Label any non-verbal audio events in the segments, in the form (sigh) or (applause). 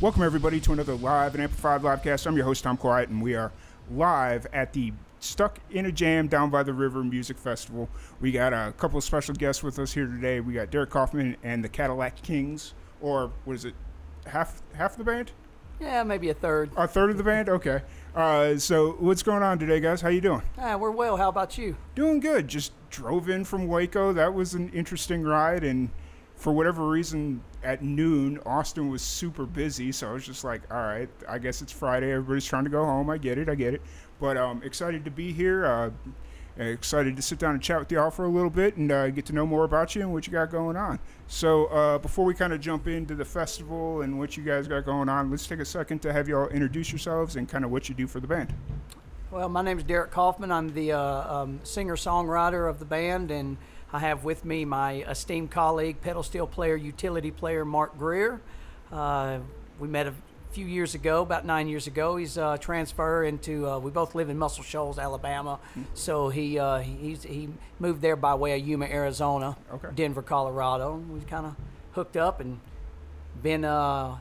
Welcome, everybody, to another live and amplified livecast. I'm your host, Tom Quiet, and we are live at the Stuck in a Jam Down by the River Music Festival. We got a couple of special guests with us here today. We got Derrick Coffman and the Cadillac Kings, or what is it, half half of the band? Yeah, maybe a third. A third of the band? Okay. Uh, so what's going on today, guys? How you doing? Ah, we're well. How about you? Doing good. Just drove in from Waco. That was an interesting ride, and for whatever reason, at noon, Austin was super busy. So I was just like, all right, I guess it's Friday. Everybody's trying to go home. I get it. I get it. But um, excited to be here. Uh, excited to sit down and chat with y'all for a little bit and uh, get to know more about you and what you got going on. So uh, before we kind of jump into the festival and what you guys got going on, let's take a second to have y'all introduce yourselves and kind of what you do for the band. Well, my name is Derrick Coffman. I'm the uh, um, singer songwriter of the band, and I have with me my esteemed colleague, pedal steel player, utility player Mark Greer. Uh, we met a few years ago, about nine years ago. He's uh, transferred into. Uh, we both live in Muscle Shoals, Alabama. So he uh, he's, he moved there by way of Yuma, Arizona, Okay. Denver, Colorado. We kind of hooked up and been uh,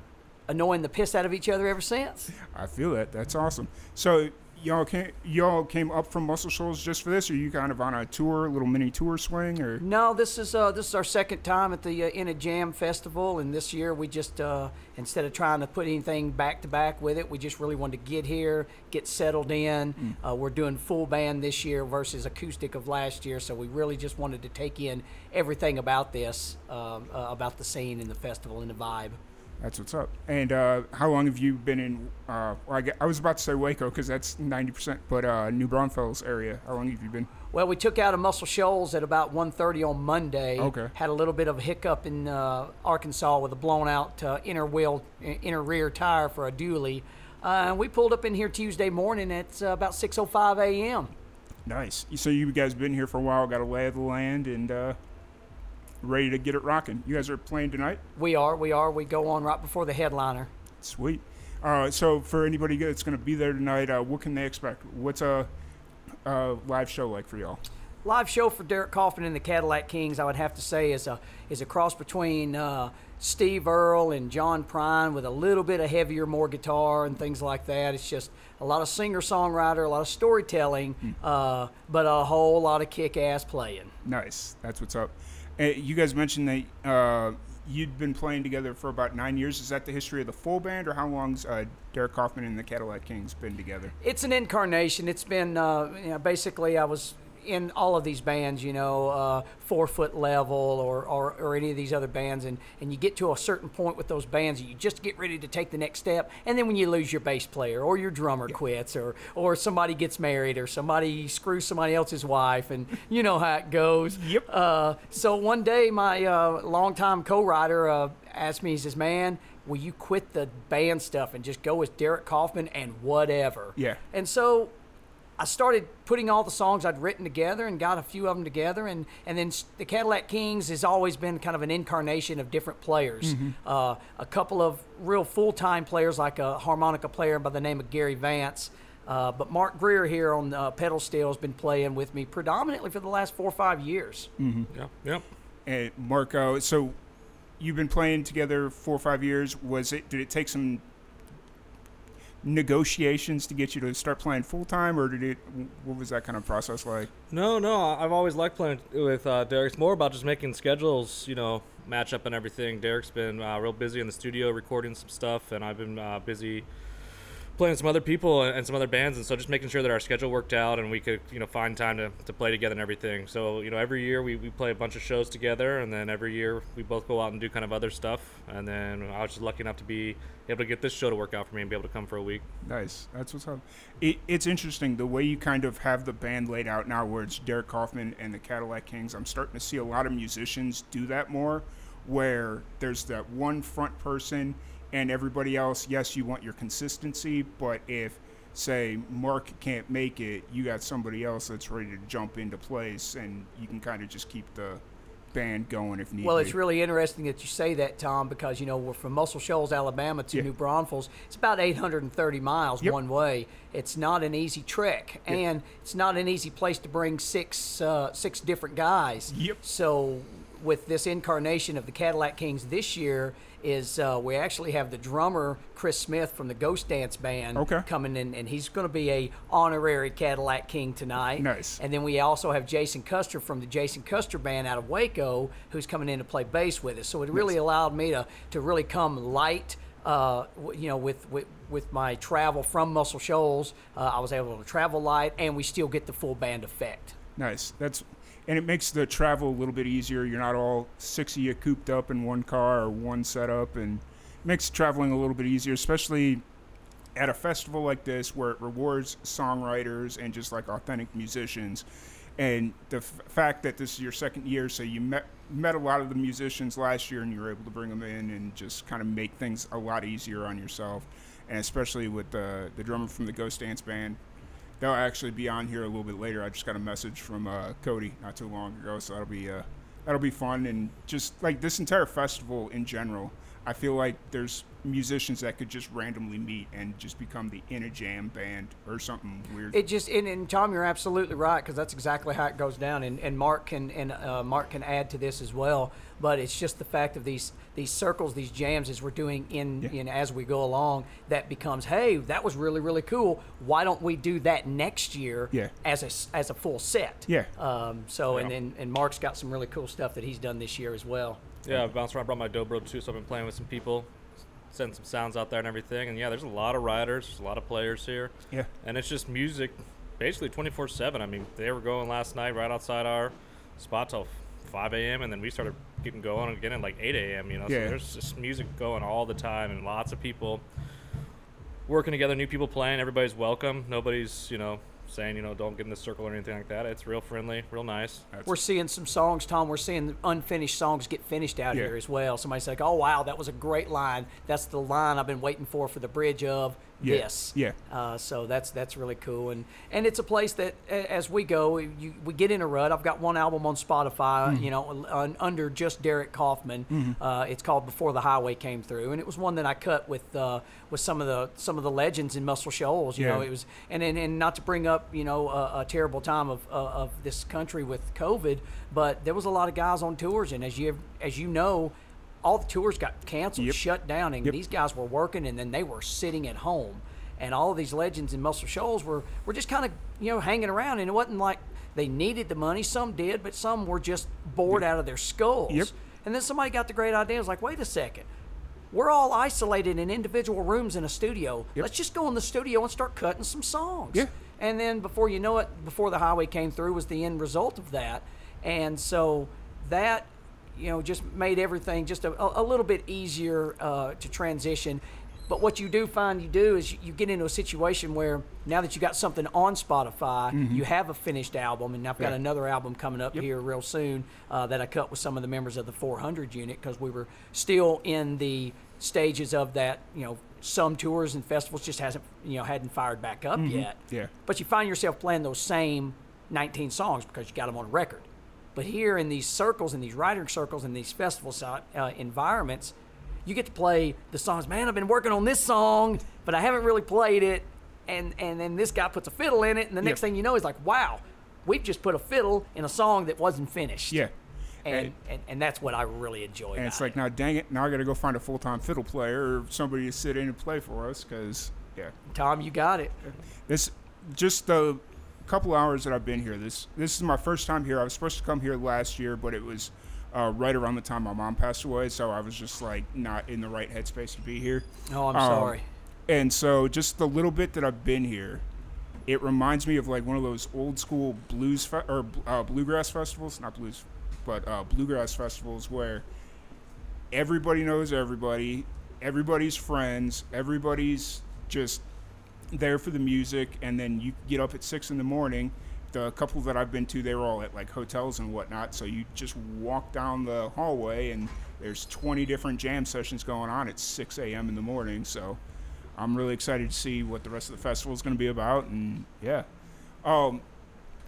annoying the piss out of each other ever since. I feel that. That's awesome. So y'all came y'all came up from Muscle Shoals just for this, or you kind of on a tour, a little mini tour swing, or No, this is uh, this is our second time at the uh, In a Jam Festival, and this year we just uh, instead of trying to put anything back to back with it, we just really wanted to get here, get settled in. Uh, we're doing full band this year versus acoustic of last year, so we really just wanted to take in everything about this, um, uh, about the scene and the festival and the vibe. That's what's up. And uh, how long have you been in? Uh, well, I, gue- I was about to say Waco because that's ninety percent, but uh, New Braunfels area. How long have you been? Well, we took out of Muscle Shoals at about 1.30 on Monday. Okay. Had a little bit of a hiccup in uh, Arkansas with a blown out uh, inner wheel, inner rear tire for a dually. Uh, and we pulled up in here Tuesday morning at uh, about 6.05 a.m. Nice. So you guys been here for a while, got a lay of the land, and uh, ready to get it rocking. You guys are playing tonight. We are, we are. We go on right before the headliner. Sweet. Uh, so for anybody that's going to be there tonight, uh, what can they expect? What's a, a live show like for y'all? live show for Derrick Coffman and the Cadillac Kings, I would have to say, is a is a cross between uh, Steve Earle and John Prine with a little bit of heavier, more guitar and things like that. It's just a lot of singer songwriter, a lot of storytelling, uh, but a whole lot of kick ass playing. Nice. That's what's up. Uh, you guys mentioned that uh, you'd been playing together for about nine years. Is that the history of the full band, or how long's uh, Derrick Coffman and the Cadillac Kings been together? It's an incarnation. It's been uh, you know, basically I was in all of these bands, you know, uh, four foot level or, or, or any of these other bands, and, and you get to a certain point with those bands, you just get ready to take the next step, and then when you lose your bass player or your drummer quits or or somebody gets married or somebody screws somebody else's wife, and (laughs) you know how it goes. Yep. Uh, so one day, my uh, longtime co-writer uh, asked me, he says, "Man." Will you quit the band stuff and just go with Derrick Coffman and whatever? Yeah. And so I started putting all the songs I'd written together and got a few of them together, and and then the Cadillac Kings has always been kind of an incarnation of different players. Uh, a couple of real full time players, like a harmonica player by the name of Gary Vance. Uh, but Mark Greer here on uh, pedal steel has been playing with me predominantly for the last four or five years. Yeah, Yep. And Marco, so you've been playing together four or five years. Was it? Did it take some negotiations to get you to start playing full time, or did it? What was that kind of process like? No, no. I've always liked playing with uh, Derrick. It's more about just making schedules, you know, match up and everything. Derrick's been uh, real busy in the studio recording some stuff, and I've been uh, busy playing some other people and, some other bands, and so just making sure that our schedule worked out and we could, you know, find time to, to play together and everything. So, you know, every year we, we play a bunch of shows together, and then every year we both go out and do kind of other stuff. And then I was just lucky enough to be able to get this show to work out for me and be able to come for a week. Nice. That's what's up. It, it's interesting the way you kind of have the band laid out now, where it's Derrick Coffman and the Cadillac Kings. I'm starting to see a lot of musicians do that more, where there's that one front person and everybody else, yes, you want your consistency, but if say Mark can't make it, you got somebody else that's ready to jump into place, and you can kind of just keep the band going if need Well, it's really interesting that you say that, Tom, because you know we're from Muscle Shoals, Alabama, to Yeah. New Braunfels. It's about 830 miles Yep. one way. It's not an easy trek, Yep. and it's not an easy place to bring six uh, six different guys. Yep. So, with this incarnation of the Cadillac Kings this year, is uh, we actually have the drummer Chris Smith from the Ghost Dance Band Okay. coming in, and he's going to be a honorary Cadillac King tonight. Nice. And then we also have Jason Custer from the Jason Custer Band out of Waco, who's coming in to play bass with us. So it really allowed me to to really come light. Uh, you know, with, with with my travel from Muscle Shoals, uh, I was able to travel light, and we still get the full band effect. Nice. That's and it makes the travel a little bit easier. You're not all six of you cooped up in one car or one setup, and makes traveling a little bit easier, especially at a festival like this where it rewards songwriters and just like authentic musicians. And the f- fact that this is your second year, so you met met a lot of the musicians last year, and you were able to bring them in and just kind of make things a lot easier on yourself, and especially with the the drummer from the Ghost Dance Band, they'll actually be on here a little bit later. I just got a message from uh, Cody not too long ago, so that'll be uh, that'll be fun. And just like this entire festival in general, I feel like there's musicians that could just randomly meet and just become the in a jam band or something weird. It just and, and Tom, you're absolutely right because that's exactly how it goes down. And, and Mark can and uh, Mark can add to this as well. But it's just the fact of these these circles, these jams, as we're doing in Yeah. in as we go along, that becomes hey, that was really really cool. Why don't we do that next year? Yeah. As a as a full set. Yeah. Um. So and then and Mark's got some really cool stuff that he's done this year as well. Yeah, I bounced around, brought my dobro too, so I've been playing with some people, sending some sounds out there and everything. And yeah, there's a lot of riders, there's a lot of players here, yeah, and it's just music, basically 24/7. I mean, they were going last night right outside our spot till 5 a.m. and then we started getting going again at like 8 a.m. You know, Yeah. so there's just music going all the time and lots of people working together, new people playing. Everybody's welcome. Nobody's you know saying you know don't get in the circle or anything like that. It's real friendly, real nice. that's, We're seeing some songs, Tom. We're seeing unfinished songs get finished out Yeah. here as well. Somebody's like, "Oh wow, that was a great line. That's the line I've been waiting for for the bridge of Yeah. this." Yeah. Uh, so that's that's really cool, and and it's a place that as we go, you, we get in a rut. I've got one album on Spotify, Mm-hmm. you know, un, under just Derrick Coffman. Uh, it's called Before the Highway Came Through, and it was one that I cut with uh, with some of the some of the legends in Muscle Shoals. You know, it was and, and and not to bring up you know a, a terrible time of uh, of this country with COVID, but there was a lot of guys on tours, and as you as you know, all the tours got canceled, Yep. shut down, and Yep. these guys were working, and then they were sitting at home, and all of these legends in Muscle Shoals were were just kind of you know hanging around, and it wasn't like they needed the money. Some did, but some were just bored out of their skulls. Yep. And then somebody got the great idea. It was like, wait a second. We're all isolated in individual rooms in a studio. Yep. Let's just go in the studio and start cutting some songs. Yeah. And then before you know it, before the highway came through was the end result of that. And so that, you know, just made everything just a, a little bit easier uh, to transition. But what you do find you do is you- get into a situation where now that you got something on Spotify, you have a finished album, and I've got another album coming up Yep. here real soon uh, that I cut with some of the members of the 400 unit because we were still in the stages of that. You know, some tours and festivals just hasn't you know hadn't fired back up yet. Yeah. But you find yourself playing those same 19 songs because you got them on record. But here in these circles, in these writing circles, in these festival uh, environments, you get to play the songs. Man, I've been working on this song, but I haven't really played it. And and then this guy puts a fiddle in it, and the next Yep. thing you know, he's like, "Wow, we've just put a fiddle in a song that wasn't finished." yeah. and and, and that's what I really enjoy. And it's like, now dang it, now I got to go find a full time fiddle player or somebody to sit in and play for us because, yeah. Tom, you got it. This, just the couple hours that I've been here, this this is my first time here. I was supposed to come here last year, but it was uh, right around the time my mom passed away, so I was just like not in the right headspace to be here. Oh, I'm Um, sorry. And so, just the little bit that I've been here, it reminds me of like one of those old school blues fe- or uh, bluegrass festivals, not blues, but uh, bluegrass festivals where everybody knows everybody, everybody's friends, everybody's just there for the music, and then you get up at six in the morning the couple that I've been to, they were all at like hotels and whatnot. So you just walk down the hallway and there's 20 different jam sessions going on at 6 a.m. in the morning. So I'm really excited to see what the rest of the festival is going to be about. And yeah. Um,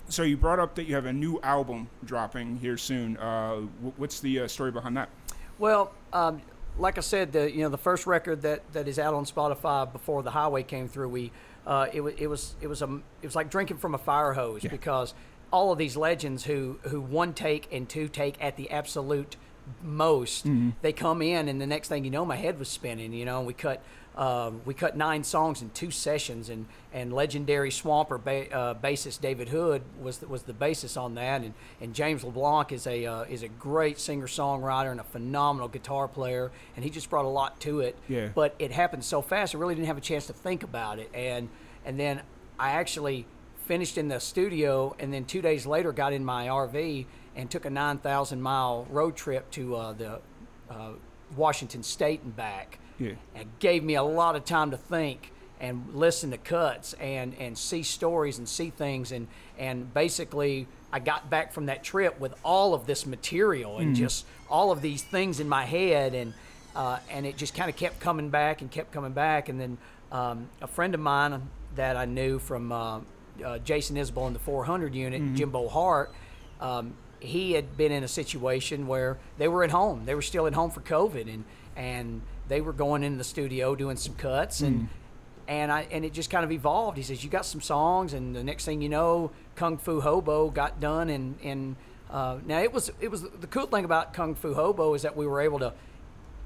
so you brought up that you have a new album dropping here soon. Uh, what's the uh, story behind that? Well, um, like I said, the you know the first record that, that is out on Spotify before the Highway came through, we uh, it, wa- it was it was a it was like drinking from a fire hose because all of these legends who who one take and two take at the absolute most, they come in and the next thing you know, my head was spinning. You know, and we cut. Um, we cut nine songs in two sessions, and, and legendary Swamper ba- uh, bassist David Hood was the, was the bassist on that, and, and James LeBlanc is a uh, is a great singer songwriter and a phenomenal guitar player, and he just brought a lot to it. Yeah. But it happened so fast, I really didn't have a chance to think about it, and and then I actually finished in the studio, and then two days later got in my RV and took a nine thousand mile road trip to uh, the uh, Washington State and back Yeah. and gave me a lot of time to think and listen to cuts and and see stories and see things. And and basically I got back from that trip with all of this material and just all of these things in my head. And uh, and it just kind of kept coming back and kept coming back. And then um, a friend of mine that I knew from uh, uh, Jason Isbell in the 400 unit Jimbo Hart um, he had been in a situation where they were at home. They were still at home for COVID, and and they were going into the studio doing some cuts, and and I and it just kind of evolved. He says, "You got some songs," and the next thing you know, Kung Fu Hobo got done, and and uh, now it was it was the cool thing about Kung Fu Hobo is that we were able to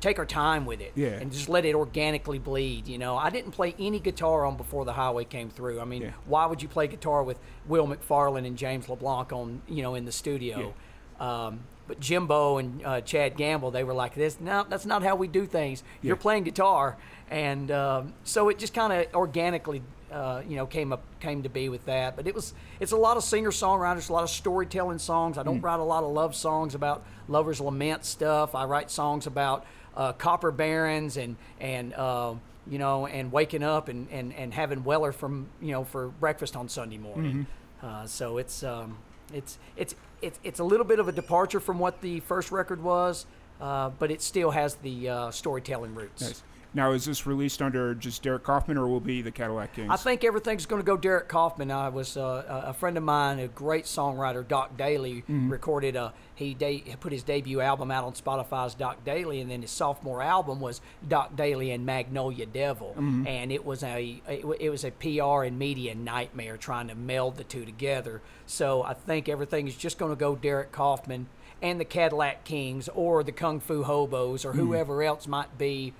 take our time with it Yeah. and just let it organically bleed. You know, I didn't play any guitar on before the highway came through. I mean, Yeah. why would you play guitar with Will McFarlane and James LeBlanc on, you know, in the studio? Um, but Jimbo and uh, Chad Gamble, they were like this. No, that's not how we do things. You're playing guitar, and um, so it just kind of organically, uh, you know, came up came to be with that. But it was it's a lot of singer songwriters, a lot of storytelling songs. I don't write a lot of love songs about lovers lament stuff. I write songs about uh, copper barons and and uh, you know and waking up and, and, and having Weller from you know for breakfast on Sunday morning. Uh, so it's um, it's it's it's it's a little bit of a departure from what the first record was, uh, but it still has the uh, storytelling roots. Nice. Now, is this released under just Derrick Coffman, or will it be the Cadillac Kings? I think everything's going to go Derrick Coffman. I was uh, a friend of mine, a great songwriter, Doc Daly, Mm-hmm. recorded a he de- put his debut album out on Spotify's Doc Daly, and then his sophomore album was Doc Daly and Magnolia Devil, Mm-hmm. and it was a it, it was a PR and media nightmare trying to meld the two together. So I think everything is just going to go Derrick Coffman and the Cadillac Kings or the Kung Fu Hobos or whoever else might be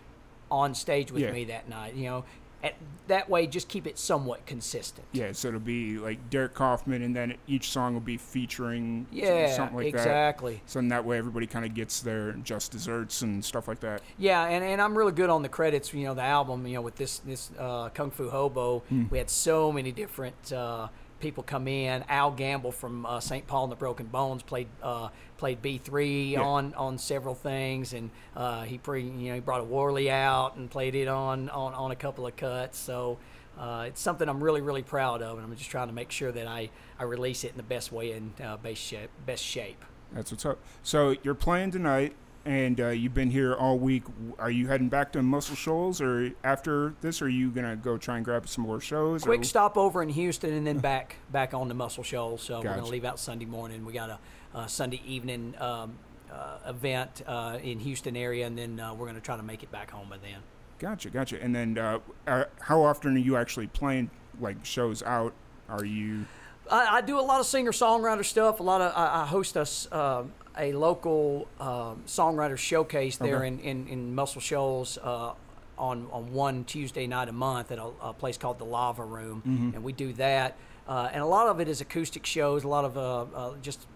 on stage with. Yeah. me that night. You know, at, that way, just keep it somewhat consistent. yeah, so it'll be like Derrick Coffman, and then each song will be featuring Yeah, something like that. exactly. So in that way, everybody kind of gets their just desserts and stuff like that. Yeah, and, and I'm really good on the credits. You know, the album. You know, with this this uh, Kung Fu Hobo, Hmm. we had so many different uh, people come in. Al Gamble from uh, St. Paul and the Broken Bones played uh, played B3 Yeah. on on several things, and uh, he pre you know he brought a Wurly out and played it on on, on a couple of cuts. So. Uh, it's something I'm really, really proud of, and I'm just trying to make sure that I, I release it in the best way and uh, best shape. Best shape. That's what's up. So you're playing tonight, and uh, you've been here all week. Are you heading back to Muscle Shoals, or after this, are you gonna go try and grab some more shows? Quick or? stopover in Houston and then (laughs) back back on to Muscle Shoals. So we're going to leave out Sunday morning. We got a, uh Sunday evening um, uh, event uh, in Houston area, and then uh, we're going to try to make it back home by then. Gotcha, gotcha. And then, uh, uh, how often are you actually playing like shows out? Are you? I, I do a lot of singer songwriter stuff. A lot of I, I host us uh, a local um songwriter showcase there Okay. in, in, in Muscle Shoals uh, on on one Tuesday night a month at a, a place called the Lava Room, and we do that. Uh, and a lot of it is acoustic shows. A lot of uh, uh, just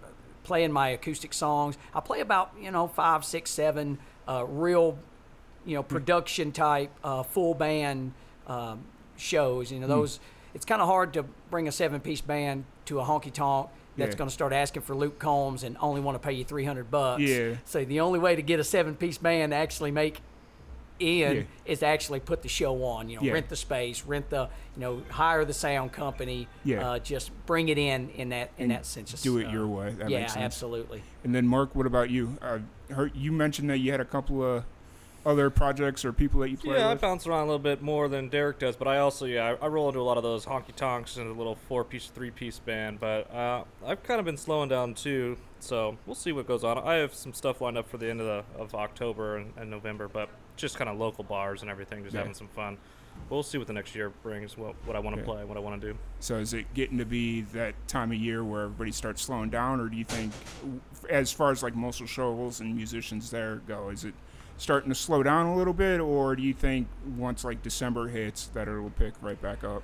playing my acoustic songs. I play about you know five, six, seven uh, real you know production type uh, full band um, shows. You know those. It's kind of hard to bring a seven piece band to a honky tonk that's Yeah. going to start asking for Luke Combs and only want to pay you three hundred bucks. Yeah. So the only way to get a seven piece band to actually make in Yeah. is to actually put the show on. You know, Yeah. rent the space, rent the, you know, hire the sound company. Yeah. Uh, just bring it in in that in And that sense. Just, do it uh, your way. That yeah, makes sense. absolutely. And then Mark, what about you? Uh, heard, you mentioned that you had a couple of other projects or people that you play Yeah, I bounce around a little bit more than Derrick does, but I also yeah I, I roll into a lot of those honky tonks and a little four piece, three piece band. But uh, I've kind of been slowing down too, so we'll see what goes on. I have some stuff lined up for the end of the of October and, and November, but just kind of local bars and everything, just Yeah. having some fun. We'll see what the next year brings, what what I want to Yeah. play, what I want to do. So is it getting to be that time of year where everybody starts slowing down, or do you think, as far as like most shows and musicians there go, is it starting to slow down a little bit, or do you think once like December hits that it'll pick right back up?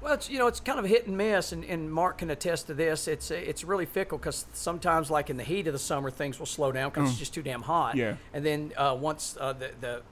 Well, it's you know it's kind of hit and miss, and, and Mark can attest to this. It's it's really fickle because sometimes, like in the heat of the summer, things will slow down because it's just too damn hot. Mm. Yeah. And then uh, once uh, the the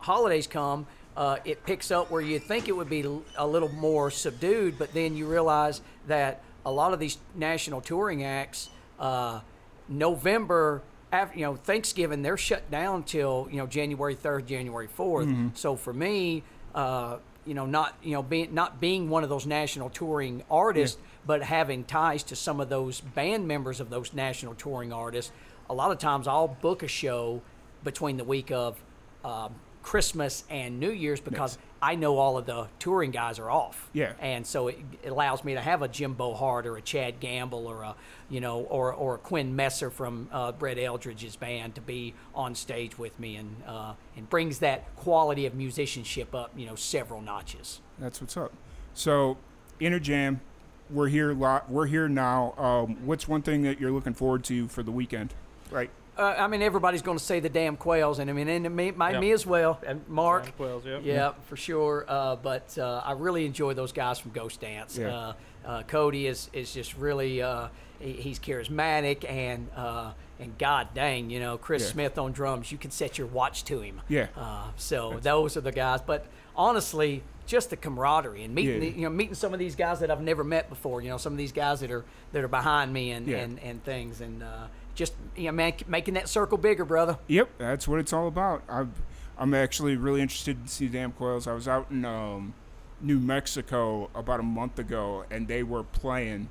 holidays come, uh, it picks up where you think it would be a little more subdued, but then you realize that a lot of these national touring acts, uh, November, after, you know, Thanksgiving, they're shut down till you know January third, January 4th. So for me, uh, you know, not you know being not being one of those national touring artists, but having ties to some of those band members of those national touring artists, a lot of times I'll book a show between the week of um, Christmas and New Year's because I know all of the touring guys are off. Yeah. And so it, it allows me to have a Jimbo Hart or a Chad Gamble or a, you know, or, or a Quinn Messer from uh, Brett Eldredge's band to be on stage with me and, uh, and brings that quality of musicianship up, you know, several notches. That's what's up. So, In a Jam, we're here. Lo- we're here now. Um, what's one thing that you're looking forward to for the weekend? Right. Uh, I mean, everybody's going to say the damn quails, and I mean, and me, my, Yeah. me as well, and Mark. Giant Quails, yep. Yeah, for sure. Uh, but uh, I really enjoy those guys from Ghost Dance. Yeah. Uh, uh, Cody is, is just really uh, he, he's charismatic and uh, and god dang, you know, Chris Yeah. Smith on drums. You can set your watch to him. Yeah. Uh, so those are the guys. But honestly, just the camaraderie and meeting Yeah. the, you know meeting some of these guys that I've never met before. You know, some of these guys that are that are behind me and Yeah. and, and things and. Uh, just you know, man, making that circle bigger, brother. Yep, that's what it's all about. I've, I'm actually really interested see Damn Quails. I was out in um, New Mexico about a month ago, and they were playing,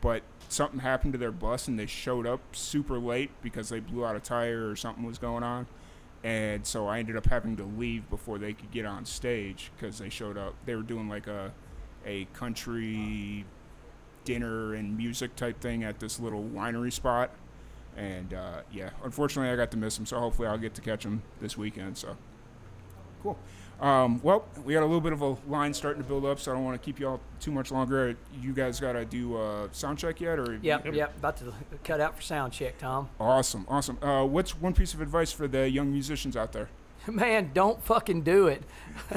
but something happened to their bus, and they showed up super late because they blew out a tire or something was going on. And so I ended up having to leave before they could get on stage because they showed up. They were doing like a, a country dinner and music type thing at this little winery spot. And uh, yeah, unfortunately, I got to miss him, So hopefully, I'll get to catch him this weekend. So cool. Um, well, we got a little bit of a line starting to build up, so I don't want to keep you all too much longer. You guys got to do a sound check yet, or Yep, yep, About to cut out for sound check, Tom. Awesome, awesome. Uh, what's one piece of advice for the young musicians out there? (laughs) Man, don't fucking do it.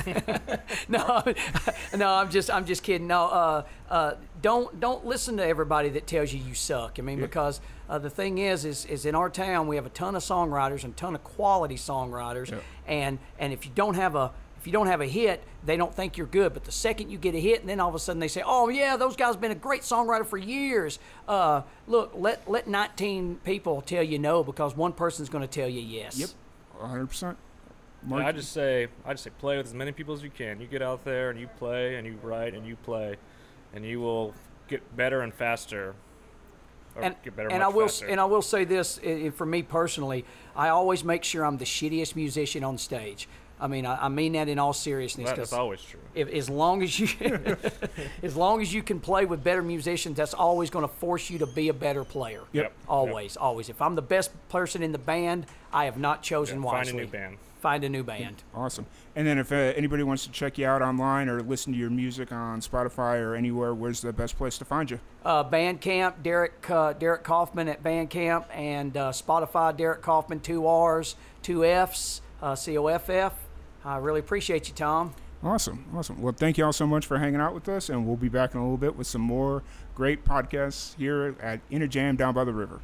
(laughs) no, (laughs) no, I'm just, I'm just kidding. No, uh, uh, don't, don't listen to everybody that tells you you suck. I mean, Yeah. because uh, the thing is, is, is in our town we have a ton of songwriters and a ton of quality songwriters, Yeah. and and if you don't have a if you don't have a hit, they don't think you're good. But the second you get a hit, and then all of a sudden they say, "Oh yeah, those guys been a great songwriter for years." Uh, look, let let 19 people tell you no because one person's going to tell you yes. Yep, 100. percent Yeah, I just say, I just say, play with as many people as you can. You get out there and you play and you write and you play, and you will get better and faster. Or and, get better and I will faster. and I will say this for me personally, I always make sure I'm the shittiest musician on stage. I mean, I, I mean that in all seriousness. That- that's always true. if, as long as you, (laughs) as long as you can play with better musicians, that's always going to force you to be a better player. Yep. Always, always. If I'm the best person in the band, I have not chosen Yeah, wisely. find a new band. Find a new band. Awesome. And then if uh, anybody wants to check you out online or listen to your music on Spotify or anywhere, where's the best place to find you? Uh, Bandcamp, Derrick uh, Derrick Coffman at Bandcamp, and uh, Spotify, Derrick Coffman, two R's, two F's, uh, C O F F. I really appreciate you, Tom. Awesome, awesome. Well, thank you all so much for hanging out with us, and we'll be back in a little bit with some more great podcasts here at In a Jam down by the river.